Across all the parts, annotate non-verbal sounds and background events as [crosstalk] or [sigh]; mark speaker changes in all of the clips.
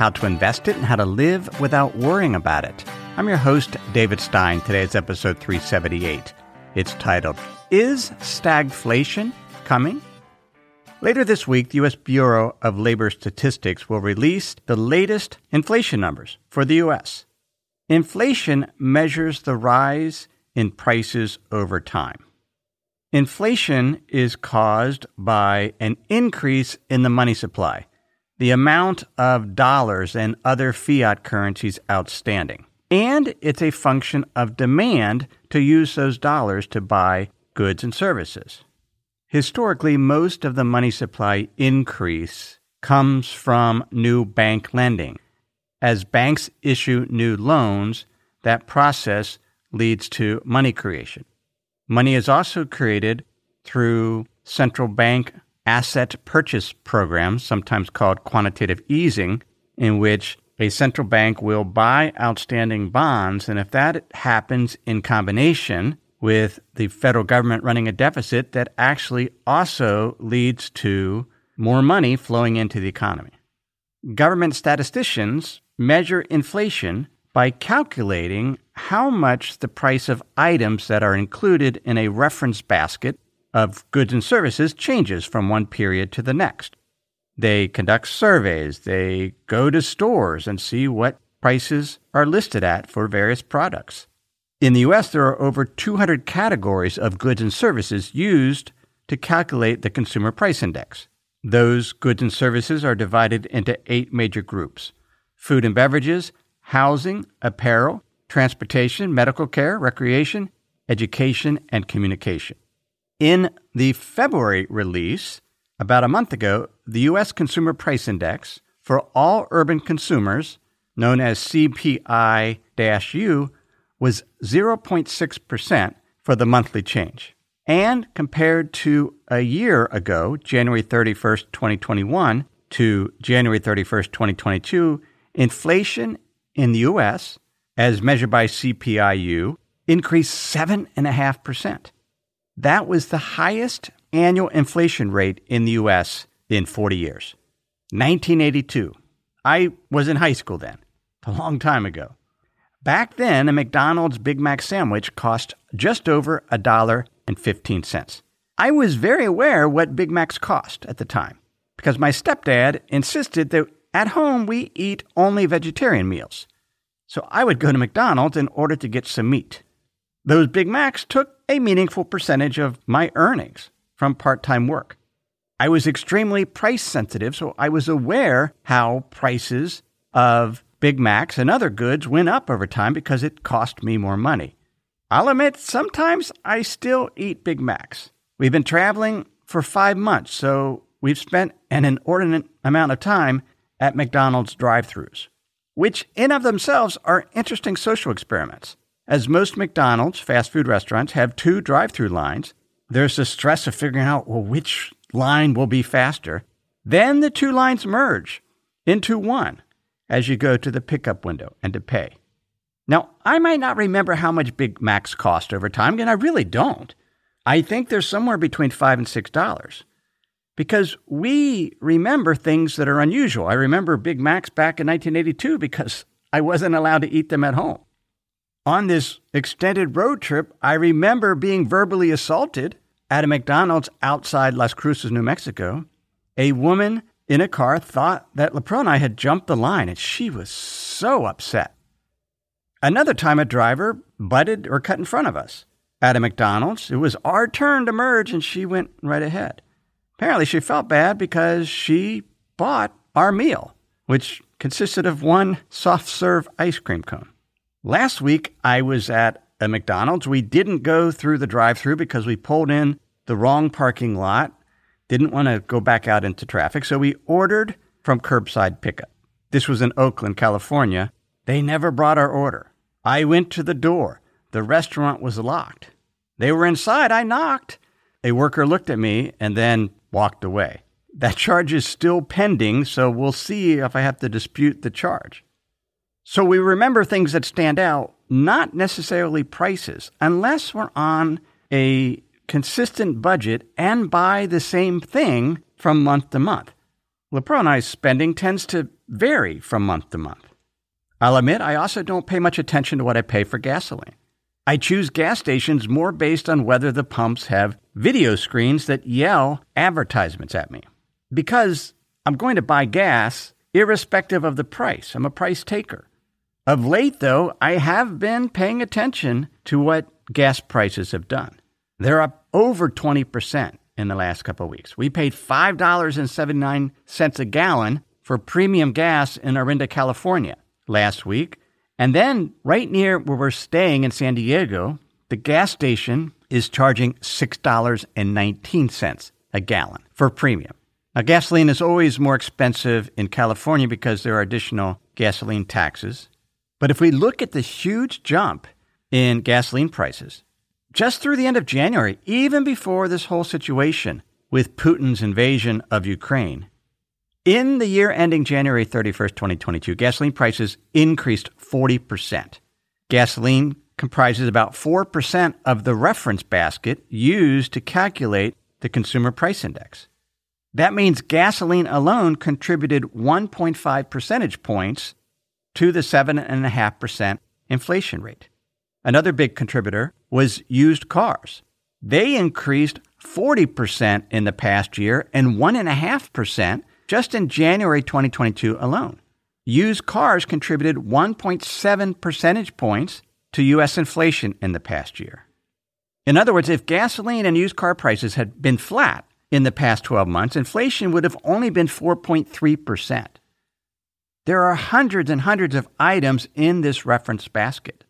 Speaker 1: how to invest it, and how to live without worrying about it. I'm your host, David Stein. Today's episode 378. It's titled, Is Stagflation Coming? Later this week, the U.S. Bureau of Labor Statistics will release the latest inflation numbers for the U.S. Inflation measures the rise in prices over time. Inflation is caused by an increase in the money supply, the amount of dollars and other fiat currencies outstanding. And it's a function of demand to use those dollars to buy goods and services. Historically, most of the money supply increase comes from new bank lending. As banks issue new loans, that process leads to money creation. Money is also created through central bank asset purchase programs, sometimes called quantitative easing, in which a central bank will buy outstanding bonds. And if that happens in combination with the federal government running a deficit, that actually also leads to more money flowing into the economy. Government statisticians measure inflation by calculating how much the price of items that are included in a reference basket of goods and services changes from one period to the next. They conduct surveys, they go to stores and see what prices are listed at for various products. In the US, there are over 200 categories of goods and services used to calculate the Consumer Price Index. Those goods and services are divided into eight major groups food and beverages, housing, apparel, transportation, medical care, recreation, education, and communication. In the February release, about a month ago, the U.S. Consumer Price Index for all urban consumers, known as CPI U, was 0.6% for the monthly change. And compared to a year ago, January 31st, 2021 to January 31st, 2022, inflation in the U.S., as measured by CPI-U, increased 7.5%. That was the highest annual inflation rate in the U.S. in 40 years. 1982. I was in high school then, a long time ago. Back then, a McDonald's Big Mac sandwich cost just over a dollar and 15 cents. I was very aware what Big Macs cost at the time because my stepdad insisted that at home we eat only vegetarian meals. So I would go to McDonald's in order to get some meat. Those Big Macs took a meaningful percentage of my earnings from part time work. I was extremely price sensitive, so I was aware how prices of Big Macs and other goods went up over time because it cost me more money. I'll admit, sometimes I still eat Big Macs. We've been traveling for five months, so we've spent an inordinate amount of time at McDonald's drive throughs, which in of themselves are interesting social experiments. As most McDonald's fast food restaurants have two drive through lines, there's the stress of figuring out, well, which line will be faster. Then the two lines merge into one as you go to the pickup window and to pay. Now, I might not remember how much Big Macs cost over time, and I really don't. I think they're somewhere between five and six dollars. Because we remember things that are unusual. I remember Big Macs back in 1982 because I wasn't allowed to eat them at home. On this extended road trip, I remember being verbally assaulted at a McDonald's outside Las Cruces, New Mexico. A woman in a car thought that I had jumped the line, and she was so upset. Another time, a driver butted or cut in front of us at a McDonald's. It was our turn to merge, and she went right ahead. Apparently, she felt bad because she bought our meal, which consisted of one soft serve ice cream cone. Last week, I was at a McDonald's. We didn't go through the drive through because we pulled in the wrong parking lot, didn't want to go back out into traffic, so we ordered from curbside pickup. This was in Oakland, California. They never brought our order. I went to the door. The restaurant was locked. They were inside. I knocked. A worker looked at me and then walked away. That charge is still pending, so we'll see if I have to dispute the charge. So we remember things that stand out, not necessarily prices, unless we're on a consistent budget and buy the same thing from month to month. I's spending tends to vary from month to month. I'll admit I also don't pay much attention to what I pay for gasoline. I choose gas stations more based on whether the pumps have video screens that yell advertisements at me. Because I'm going to buy gas irrespective of the price. I'm a price taker. Of late, though, I have been paying attention to what gas prices have done. They're up over 20% in the last couple of weeks. We paid $5.79 a gallon for premium gas in Orinda, California last week. And then, right near where we're staying in San Diego, the gas station is charging $6.19 a gallon for premium. Now, gasoline is always more expensive in California because there are additional gasoline taxes. But if we look at the huge jump in gasoline prices, just through the end of January, even before this whole situation with Putin's invasion of Ukraine, in the year ending January 31st, 2022, gasoline prices increased 40%. Gasoline comprises about 4% of the reference basket used to calculate the consumer price index. That means gasoline alone contributed 1.5 percentage points to the 7.5% inflation rate. Another big contributor was used cars. They increased 40% in the past year and 1.5% just in January 2022 alone. Used cars contributed 1.7 percentage points to U.S. inflation in the past year. In other words, if gasoline and used car prices had been flat in the past 12 months, inflation would have only been 4.3%. There are hundreds and hundreds of items in this reference basket.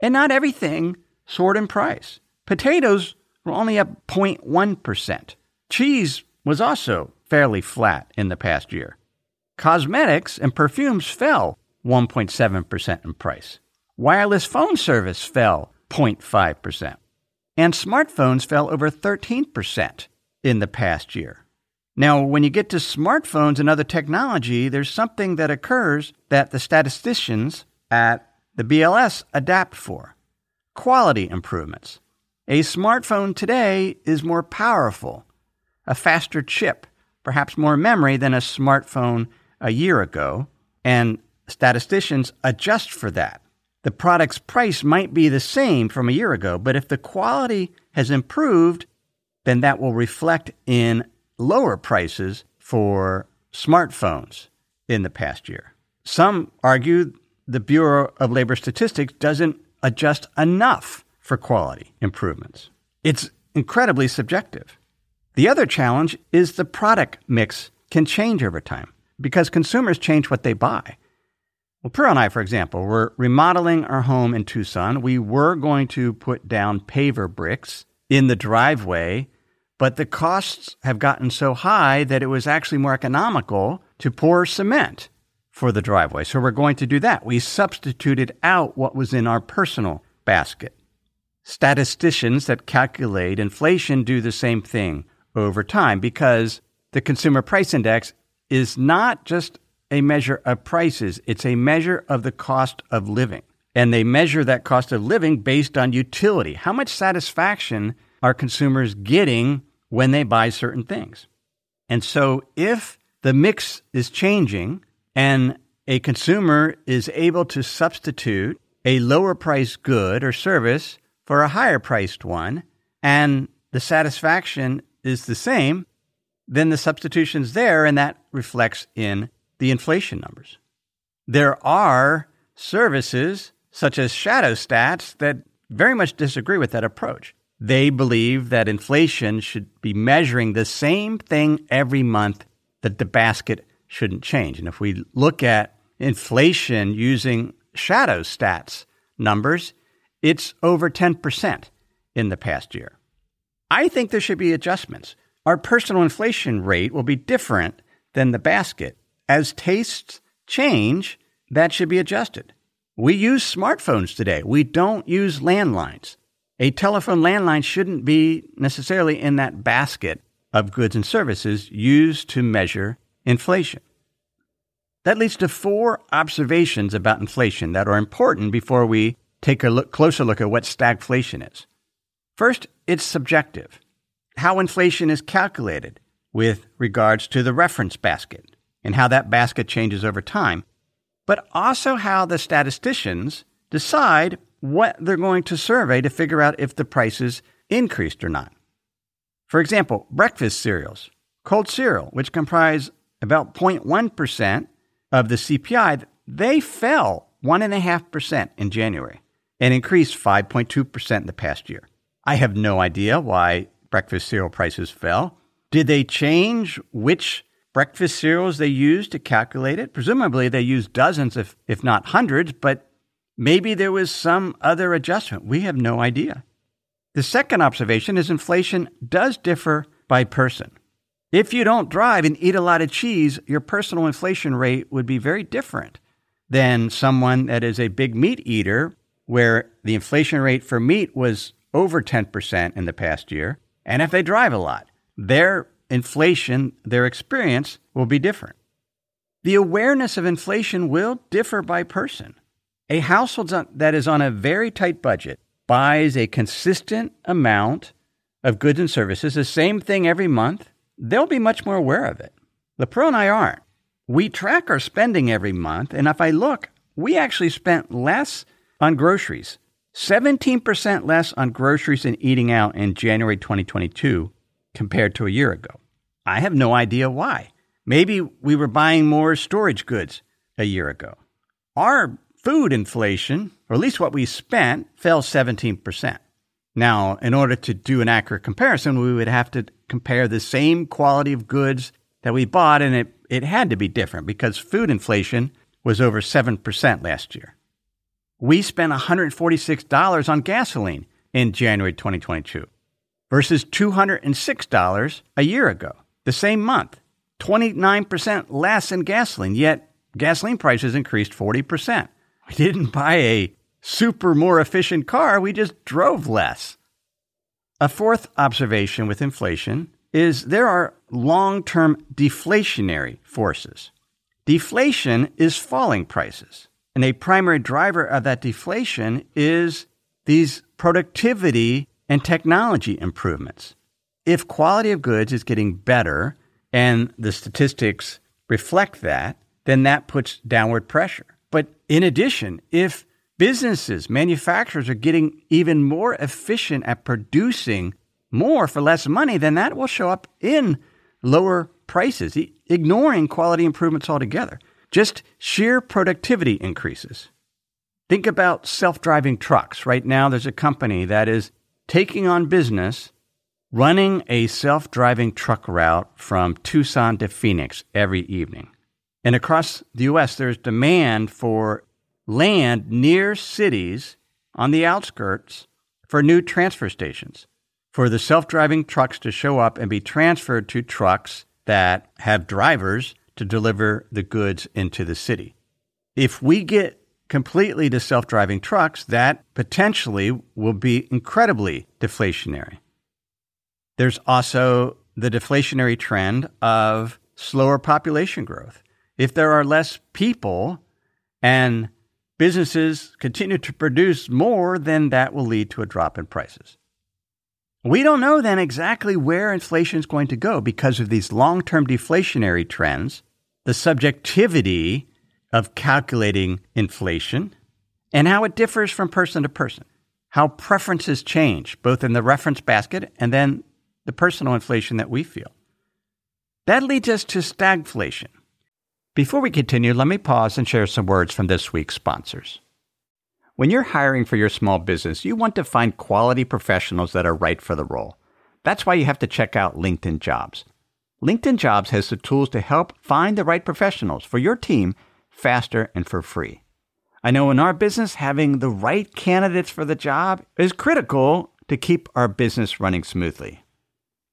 Speaker 1: And not everything soared in price. Potatoes were only up 0.1%. Cheese was also fairly flat in the past year. Cosmetics and perfumes fell 1.7% in price. Wireless phone service fell 0.5%. And smartphones fell over 13% in the past year. Now, when you get to smartphones and other technology, there's something that occurs that the statisticians at the BLS adapt for quality improvements. A smartphone today is more powerful, a faster chip, perhaps more memory than a smartphone a year ago, and statisticians adjust for that. The product's price might be the same from a year ago, but if the quality has improved, then that will reflect in lower prices for smartphones in the past year. Some argue the Bureau of Labor Statistics doesn't adjust enough for quality improvements. It's incredibly subjective. The other challenge is the product mix can change over time because consumers change what they buy. Well, Pearl and I, for example, were remodeling our home in Tucson. We were going to put down paver bricks in the driveway but the costs have gotten so high that it was actually more economical to pour cement for the driveway. So we're going to do that. We substituted out what was in our personal basket. Statisticians that calculate inflation do the same thing over time because the consumer price index is not just a measure of prices, it's a measure of the cost of living. And they measure that cost of living based on utility. How much satisfaction are consumers getting when they buy certain things. And so if the mix is changing and a consumer is able to substitute a lower priced good or service for a higher priced one, and the satisfaction is the same, then the substitution's there, and that reflects in the inflation numbers. There are services such as shadow stats that very much disagree with that approach. They believe that inflation should be measuring the same thing every month, that the basket shouldn't change. And if we look at inflation using shadow stats numbers, it's over 10% in the past year. I think there should be adjustments. Our personal inflation rate will be different than the basket. As tastes change, that should be adjusted. We use smartphones today. We don't use landlines. A telephone landline shouldn't be necessarily in that basket of goods and services used to measure inflation. That leads to four observations about inflation that are important before we take a look, closer look at what stagflation is. First, it's subjective. How inflation is calculated with regards to the reference basket and how that basket changes over time, but also how the statisticians decide what they're going to survey to figure out if the prices increased or not. For example, breakfast cereals, cold cereal, which comprise about 0.1% of the CPI, they fell 1.5% in January and increased 5.2% in the past year. I have no idea why breakfast cereal prices fell. Did they change which breakfast cereals they used to calculate it? Presumably they used dozens, if, if not hundreds, but maybe there was some other adjustment. We have no idea. The second observation is inflation does differ by person. If you don't drive and eat a lot of cheese, your personal inflation rate would be very different than someone that is a big meat eater, where the inflation rate for meat was over 10% in the past year. And if they drive a lot, their inflation, their experience will be different. The awareness of inflation will differ by person. A household that is on a very tight budget buys a consistent amount of goods and services, the same thing every month, they'll be much more aware of it. Pearl and I aren't. We track our spending every month, and if I look, we actually spent less on groceries, 17% less on groceries and eating out in January 2022 compared to a year ago. I have no idea why. Maybe we were buying more storage goods a year ago. Our food inflation, or at least what we spent, fell 17%. Now, in order to do an accurate comparison, we would have to compare the same quality of goods that we bought, and it, it had to be different because food inflation was over 7% last year. We spent $146 on gasoline in January 2022 versus $206 a year ago, the same month. 29% less in gasoline, yet gasoline prices increased 40%. We didn't buy a super more efficient car, we just drove less. A fourth observation with inflation is there are long term deflationary forces. Deflation is falling prices. And a primary driver of that deflation is these productivity and technology improvements. If quality of goods is getting better and the statistics reflect that, then that puts downward pressure. In addition, if businesses, manufacturers are getting even more efficient at producing more for less money, then that will show up in lower prices, ignoring quality improvements altogether. Just sheer productivity increases. Think about self driving trucks. Right now, there's a company that is taking on business running a self driving truck route from Tucson to Phoenix every evening. And across the U.S., there's demand for land near cities on the outskirts for new transfer stations, for the self driving trucks to show up and be transferred to trucks that have drivers to deliver the goods into the city. If we get completely to self driving trucks, that potentially will be incredibly deflationary. There's also the deflationary trend of slower population growth. If there are less people and businesses continue to produce more, then that will lead to a drop in prices. We don't know then exactly where inflation is going to go because of these long term deflationary trends, the subjectivity of calculating inflation, and how it differs from person to person, how preferences change, both in the reference basket and then the personal inflation that we feel. That leads us to stagflation. Before we continue, let me pause and share some words from this week's sponsors. When you're hiring for your small business, you want to find quality professionals that are right for the role. That's why you have to check out LinkedIn Jobs. LinkedIn Jobs has the tools to help find the right professionals for your team faster and for free. I know in our business, having the right candidates for the job is critical to keep our business running smoothly.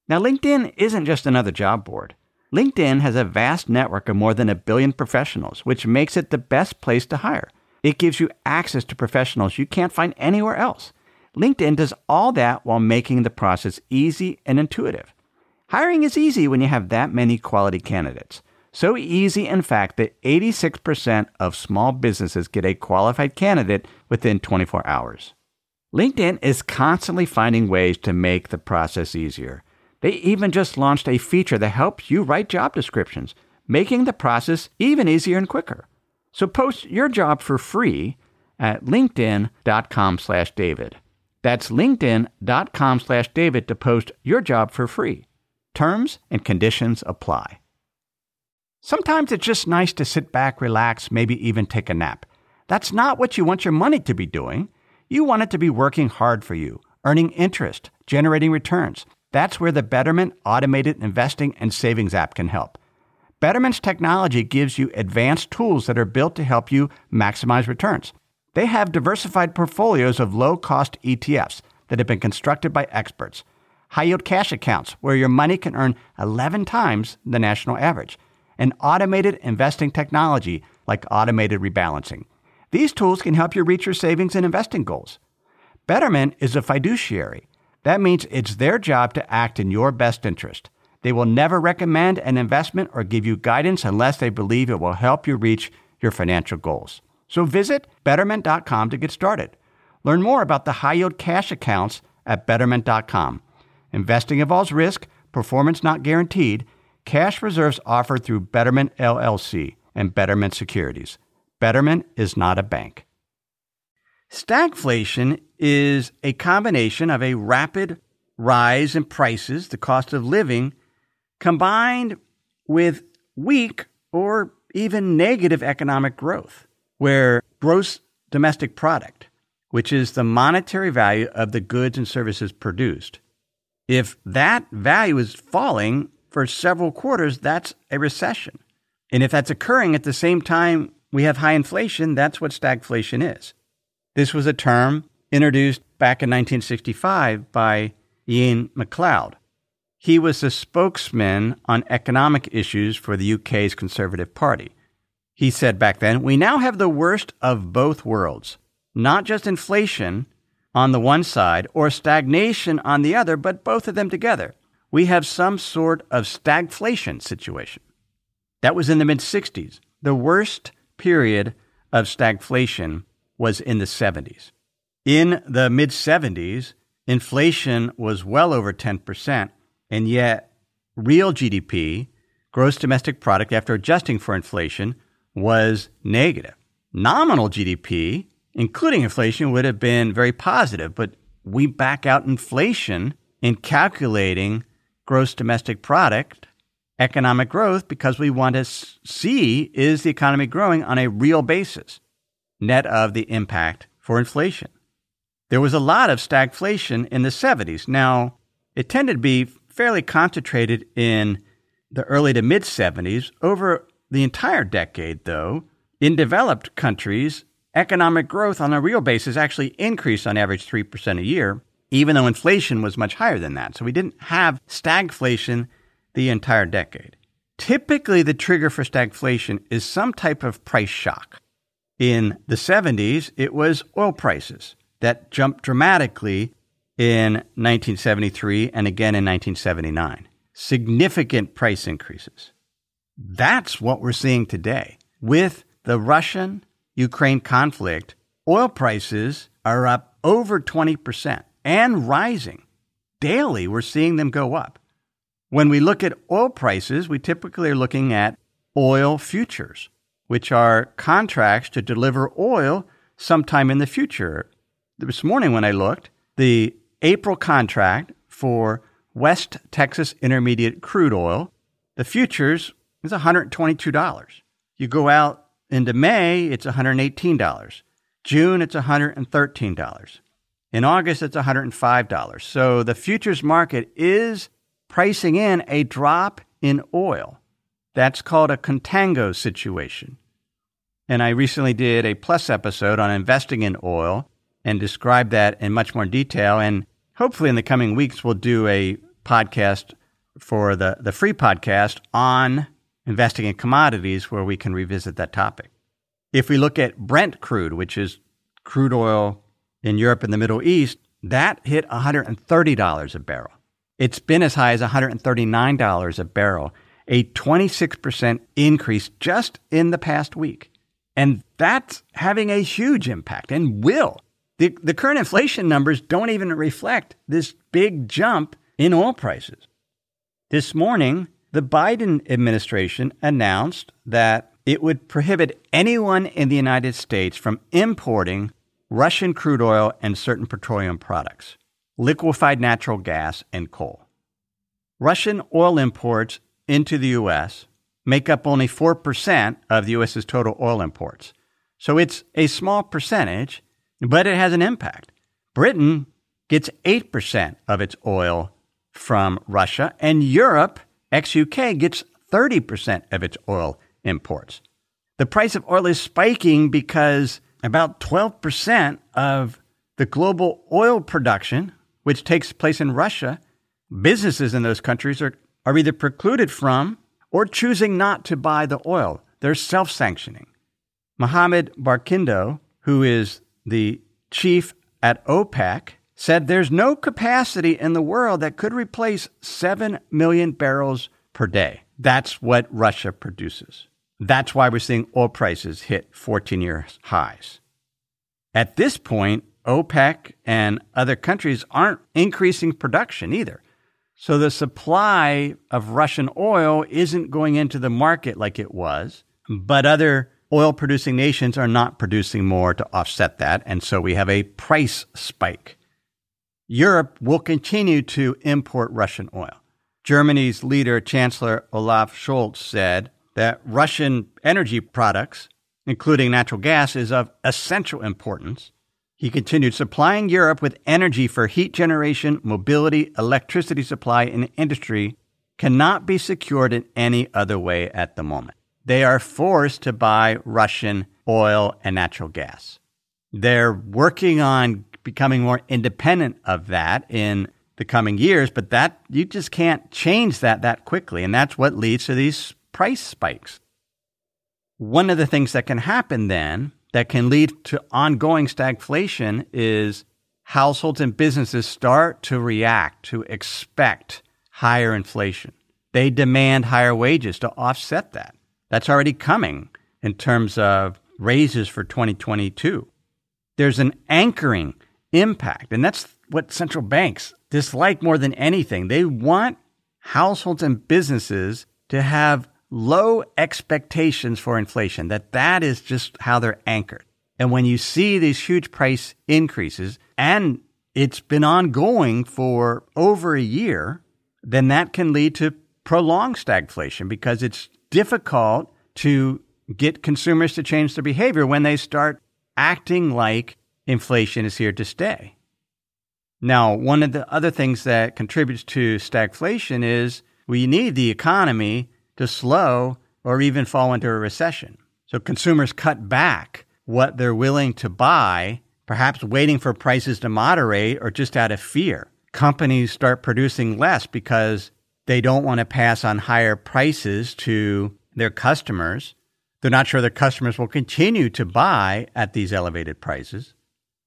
Speaker 1: Now, LinkedIn isn't just another job board. LinkedIn has a vast network of more than a billion professionals, which makes it the best place to hire. It gives you access to professionals you can't find anywhere else. LinkedIn does all that while making the process easy and intuitive. Hiring is easy when you have that many quality candidates. So easy, in fact, that 86% of small businesses get a qualified candidate within 24 hours. LinkedIn is constantly finding ways to make the process easier. They even just launched a feature that helps you write job descriptions, making the process even easier and quicker. So post your job for free at linkedin.com slash david. That's linkedin.com slash david to post your job for free. Terms and conditions apply. Sometimes it's just nice to sit back, relax, maybe even take a nap. That's not what you want your money to be doing. You want it to be working hard for you, earning interest, generating returns. That's where the Betterment Automated Investing and Savings app can help. Betterment's technology gives you advanced tools that are built to help you maximize returns. They have diversified portfolios of low cost ETFs that have been constructed by experts, high yield cash accounts where your money can earn 11 times the national average, and automated investing technology like automated rebalancing. These tools can help you reach your savings and investing goals. Betterment is a fiduciary. That means it's their job to act in your best interest. They will never recommend an investment or give you guidance unless they believe it will help you reach your financial goals. So visit betterment.com to get started. Learn more about the high yield cash accounts at betterment.com. Investing involves risk, performance not guaranteed. Cash reserves offered through Betterment LLC and Betterment Securities. Betterment is not a bank. Stagflation is a combination of a rapid rise in prices, the cost of living, combined with weak or even negative economic growth, where gross domestic product, which is the monetary value of the goods and services produced, if that value is falling for several quarters, that's a recession. And if that's occurring at the same time we have high inflation, that's what stagflation is. This was a term introduced back in 1965 by Iain Macleod. He was the spokesman on economic issues for the UK's Conservative Party. He said back then, We now have the worst of both worlds, not just inflation on the one side or stagnation on the other, but both of them together. We have some sort of stagflation situation. That was in the mid 60s. The worst period of stagflation was in the 70s. In the mid 70s, inflation was well over 10%, and yet real GDP, gross domestic product after adjusting for inflation, was negative. Nominal GDP, including inflation, would have been very positive, but we back out inflation in calculating gross domestic product economic growth because we want to see is the economy growing on a real basis, net of the impact for inflation. There was a lot of stagflation in the 70s. Now, it tended to be fairly concentrated in the early to mid 70s. Over the entire decade, though, in developed countries, economic growth on a real basis actually increased on average 3% a year, even though inflation was much higher than that. So we didn't have stagflation the entire decade. Typically, the trigger for stagflation is some type of price shock. In the 70s, it was oil prices that jumped dramatically in 1973 and again in 1979. Significant price increases. That's what we're seeing today. With the Russian Ukraine conflict, oil prices are up over 20% and rising. Daily, we're seeing them go up. When we look at oil prices, we typically are looking at oil futures, which are contracts to deliver oil sometime in the future. This morning, when I looked, the April contract for West Texas Intermediate crude oil, the futures is $122. You go out into May, it's $118. June, it's $113. In August, it's $105. So the futures market is pricing in a drop in oil. That's called a contango situation. And I recently did a plus episode on investing in oil and describe that in much more detail. And hopefully, in the coming weeks, we'll do a podcast for the, the free podcast on investing in commodities where we can revisit that topic. If we look at Brent crude, which is crude oil in Europe and the Middle East, that hit $130 a barrel. It's been as high as $139 a barrel, a 26% increase just in the past week. And that's having a huge impact and will. The, the current inflation numbers don't even reflect this big jump in oil prices. This morning, the Biden administration announced that it would prohibit anyone in the United States from importing Russian crude oil and certain petroleum products, liquefied natural gas, and coal. Russian oil imports into the U.S. make up only 4% of the U.S.'s total oil imports. So it's a small percentage, but it has an impact. Britain gets 8% of its oil from Russia, and Europe, ex UK, gets 30% of its oil imports. The price of oil is spiking because about 12% of the global oil production, which takes place in Russia, businesses in those countries are, are either precluded from or choosing not to buy the oil. They're self sanctioning. Mohammed Barkindo, who is the chief at OPEC, said there's no capacity in the world that could replace 7 million barrels per day. That's what Russia produces. That's why we're seeing oil prices hit 14 year highs. At this point, OPEC and other countries aren't increasing production either. So the supply of Russian oil isn't going into the market like it was, but other oil producing nations are not producing more to offset that. And so we have a price spike. Europe will continue to import Russian oil. Germany's leader, Chancellor Olaf Scholz, said that Russian energy products, including natural gas, is of essential importance. He continued supplying Europe with energy for heat generation, mobility, electricity supply, and industry cannot be secured in any other way at the moment. They are forced to buy Russian oil and natural gas. They're working on becoming more independent of that in the coming years, but that you just can't change that that quickly, and that's what leads to these price spikes. One of the things that can happen then that can lead to ongoing stagflation is households and businesses start to react to expect higher inflation. They demand higher wages to offset that. That's already coming in terms of raises for 2022. There's an anchoring impact, and that's what central banks dislike more than anything. They want households and businesses to have low expectations for inflation, that that is just how they're anchored. And when you see these huge price increases, and it's been ongoing for over a year, then that can lead to prolonged stagflation because it's difficult to get consumers to change their behavior when they start acting like inflation is here to stay. Now, one of the other things that contributes to stagflation is we need the economy to slow or even fall into a recession. So consumers cut back what they're willing to buy, perhaps waiting for prices to moderate or just out of fear. Companies start producing less because they don't want to pass on higher prices to their customers. They're not sure their customers will continue to buy at these elevated prices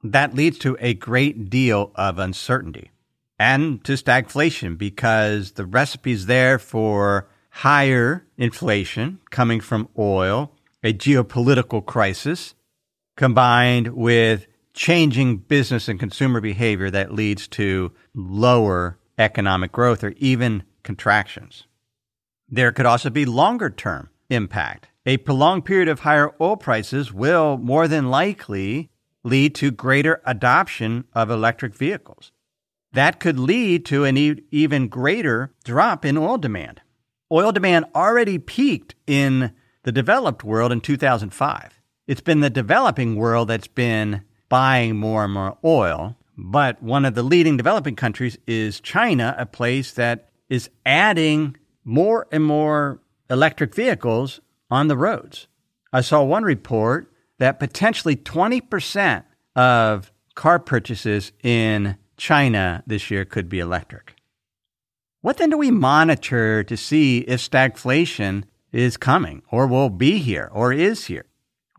Speaker 1: that leads to a great deal of uncertainty and to stagflation because the recipe's there for higher inflation coming from oil, a geopolitical crisis, combined with changing business and consumer behavior that leads to lower economic growth or even contractions. There could also be longer term impact. A prolonged period of higher oil prices will more than likely lead to greater adoption of electric vehicles. That could lead to an e- even greater drop in oil demand. Oil demand already peaked in the developed world in 2005. It's been the developing world that's been buying more and more oil. But one of the leading developing countries is China, a place that is adding more and more electric vehicles on the roads. I saw one report that potentially 20% of car purchases in China this year could be electric. What then do we monitor to see if stagflation is coming or will be here or is here?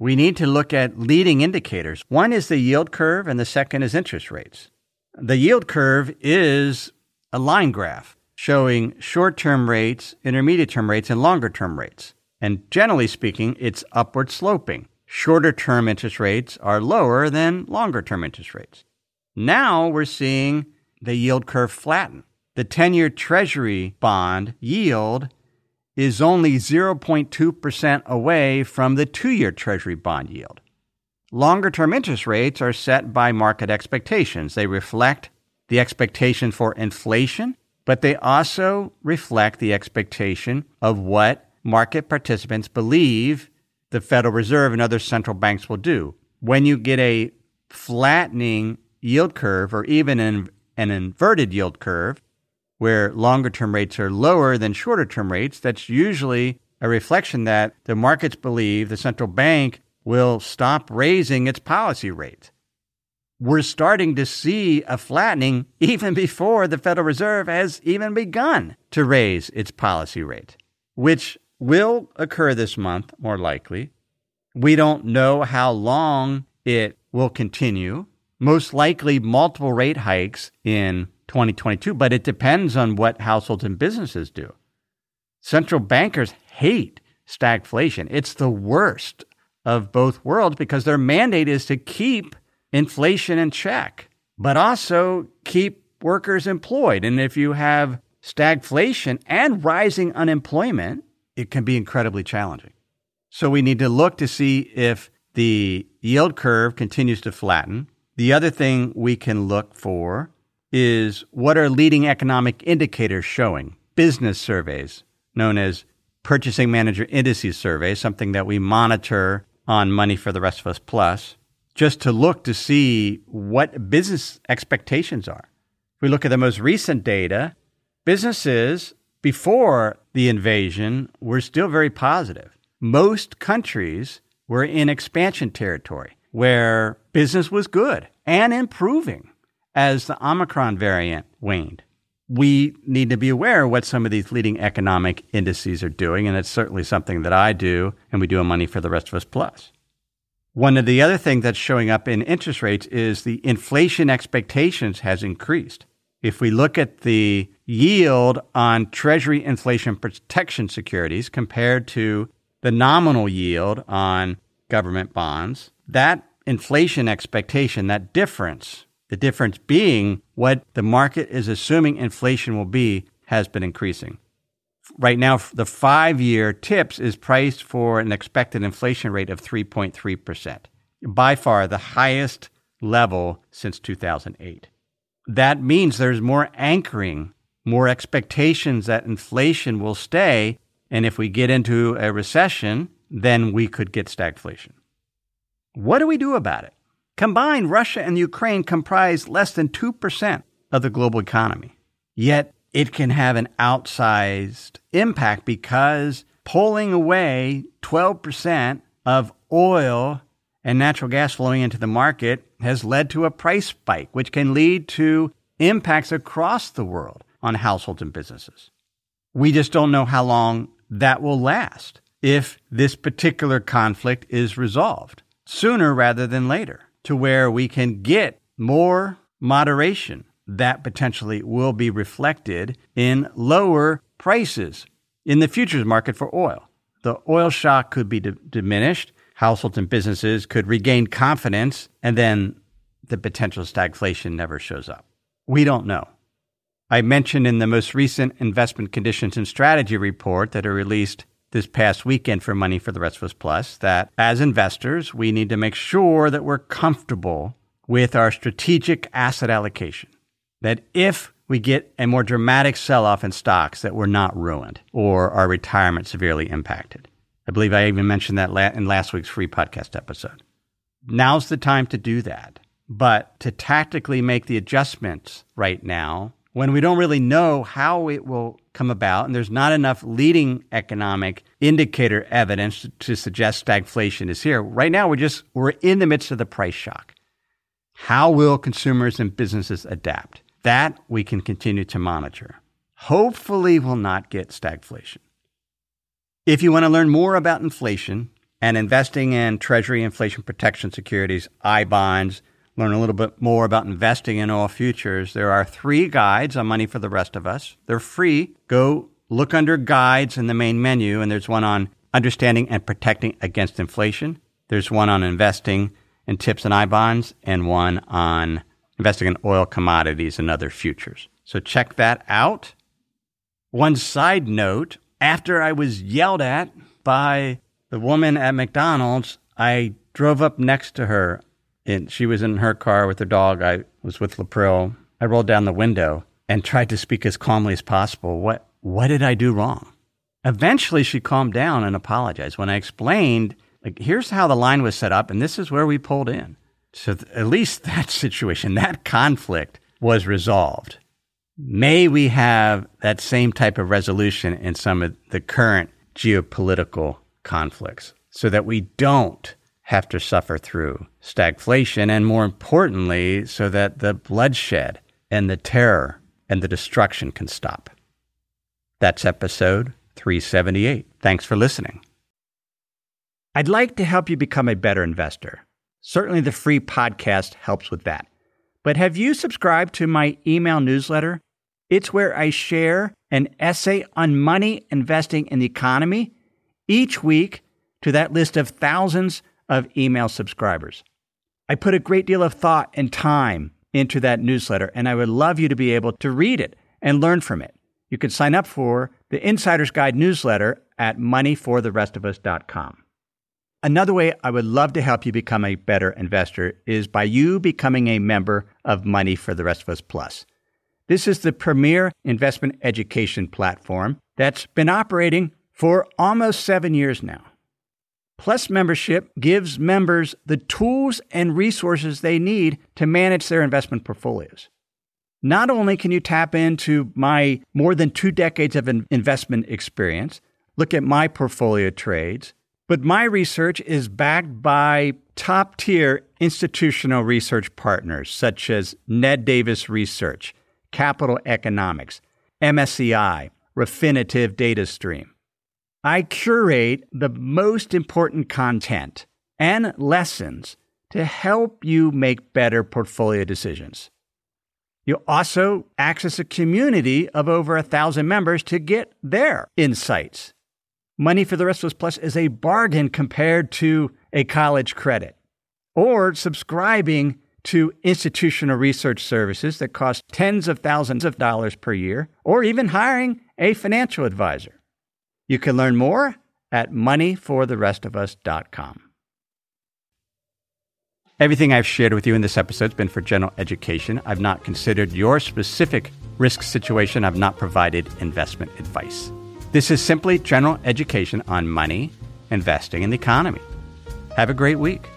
Speaker 1: We need to look at leading indicators. One is the yield curve and the second is interest rates. The yield curve is a line graph showing short term rates, intermediate term rates, and longer term rates. And generally speaking, it's upward sloping. Shorter term interest rates are lower than longer term interest rates. Now we're seeing the yield curve flatten. The 10 year Treasury bond yield is only 0.2% away from the two year Treasury bond yield. Longer term interest rates are set by market expectations. They reflect the expectation for inflation, but they also reflect the expectation of what market participants believe the Federal Reserve and other central banks will do. When you get a flattening yield curve or even an, an inverted yield curve, where longer term rates are lower than shorter term rates, that's usually a reflection that the markets believe the central bank will stop raising its policy rate. We're starting to see a flattening [laughs] even before the Federal Reserve has even begun to raise its policy rate, which will occur this month, more likely. We don't know how long it will continue. Most likely, multiple rate hikes in 2022, but it depends on what households and businesses do. Central bankers hate stagflation. It's the worst of both worlds because their mandate is to keep inflation in check, but also keep workers employed. And if you have stagflation and rising unemployment, it can be incredibly challenging. So we need to look to see if the yield curve continues to flatten. The other thing we can look for is what are leading economic indicators showing? Business surveys, known as Purchasing Manager Indices surveys, something that we monitor on Money for the Rest of Us Plus, just to look to see what business expectations are. If we look at the most recent data, businesses before the invasion were still very positive. Most countries were in expansion territory where business was good and improving as the Omicron variant waned we need to be aware of what some of these leading economic indices are doing, and it's certainly something that I do, and we do a Money for the Rest of Us Plus. One of the other things that's showing up in interest rates is the inflation expectations has increased. If we look at the yield on Treasury inflation protection securities compared to the nominal yield on government bonds, that inflation expectation, that difference the difference being what the market is assuming inflation will be has been increasing. Right now, the five year TIPS is priced for an expected inflation rate of 3.3%, by far the highest level since 2008. That means there's more anchoring, more expectations that inflation will stay. And if we get into a recession, then we could get stagflation. What do we do about it? Combined, Russia and Ukraine comprise less than 2% of the global economy. Yet it can have an outsized impact because pulling away 12% of oil and natural gas flowing into the market has led to a price spike, which can lead to impacts across the world on households and businesses. We just don't know how long that will last if this particular conflict is resolved sooner rather than later to where we can get more moderation that potentially will be reflected in lower prices in the futures market for oil. The oil shock could be d- diminished, households and businesses could regain confidence, and then the potential stagflation never shows up. We don't know. I mentioned in the most recent investment conditions and strategy report that are released this past weekend for Money for the Rest of Us Plus that as investors, we need to make sure that we're comfortable with our strategic asset allocation. That if we get a more dramatic sell off in stocks, that we're not ruined or our retirement severely impacted. I believe I even mentioned that in last week's free podcast episode. Now's the time to do that. But to tactically make the adjustments right now when we don't really know how it will come about and there's not enough leading economic indicator evidence to, to suggest stagflation is here. Right now we're just we're in the midst of the price shock. How will consumers and businesses adapt? That we can continue to monitor. hopefully we'll not get stagflation. If you want to learn more about inflation and investing in Treasury inflation protection securities, I bonds, learn a little bit more about investing in oil futures, there are three guides on Money for the Rest of Us. They're free. Go look under guides in the main menu, and there's one on understanding and protecting against inflation. There's one on investing in TIPS and I bonds, and one on investing in oil commodities and other futures. So check that out. One side note after I was yelled at by the woman at McDonald's, I drove up next to her and she was in her car with her dog. I was with Lapril. I rolled down the window and tried to speak as calmly as possible. What what did I do wrong? Eventually she calmed down and apologized. When I explained, like, here's how the line was set up and this is where we pulled in. So th- at least [laughs] that situation, that conflict was resolved. May we have that same type of resolution in some of the current geopolitical conflicts so that we don't have to suffer through stagflation and more importantly, so that the bloodshed and the terror and the destruction can stop. That's episode 378. Thanks for listening. I'd like to help you become a better investor. Certainly, the free podcast helps with that. But have you subscribed to my email newsletter? It's where I share an essay on money, investing, in the economy each week to that list of thousands of email subscribers. I put a great deal of thought and time into that newsletter, and I would love you to be able to read it and learn from it. You can sign up for the Insider's Guide newsletter at moneyfortherestofus.com. Another way I would love to help you become a better investor is by you becoming a member of Money for the Rest of Us Plus. This is the premier investment education platform that's been operating for almost seven years now. Plus membership gives members the tools and resources they need to manage their investment portfolios. Not only can you tap into my more than two decades of investment experience, look at my portfolio trades, but my research is backed by top tier institutional research partners such as Ned Davis Research, Capital Economics, MSCI, Refinitiv Data Stream. I curate the most important content and lessons to help you make better portfolio decisions. You'll also access a community of over a thousand members to get their insights. Money for the Rest of Us Plus is a bargain compared to a college credit or subscribing to institutional research services that cost tens of thousands of dollars per year or even hiring a financial advisor. You can learn more at moneyfortherestofus.com. Everything I've shared with you in this episode has been for general education. I've not considered your specific risk situation. I've not provided investment advice. This is simply general education on money, investing, and the economy. Have a great week.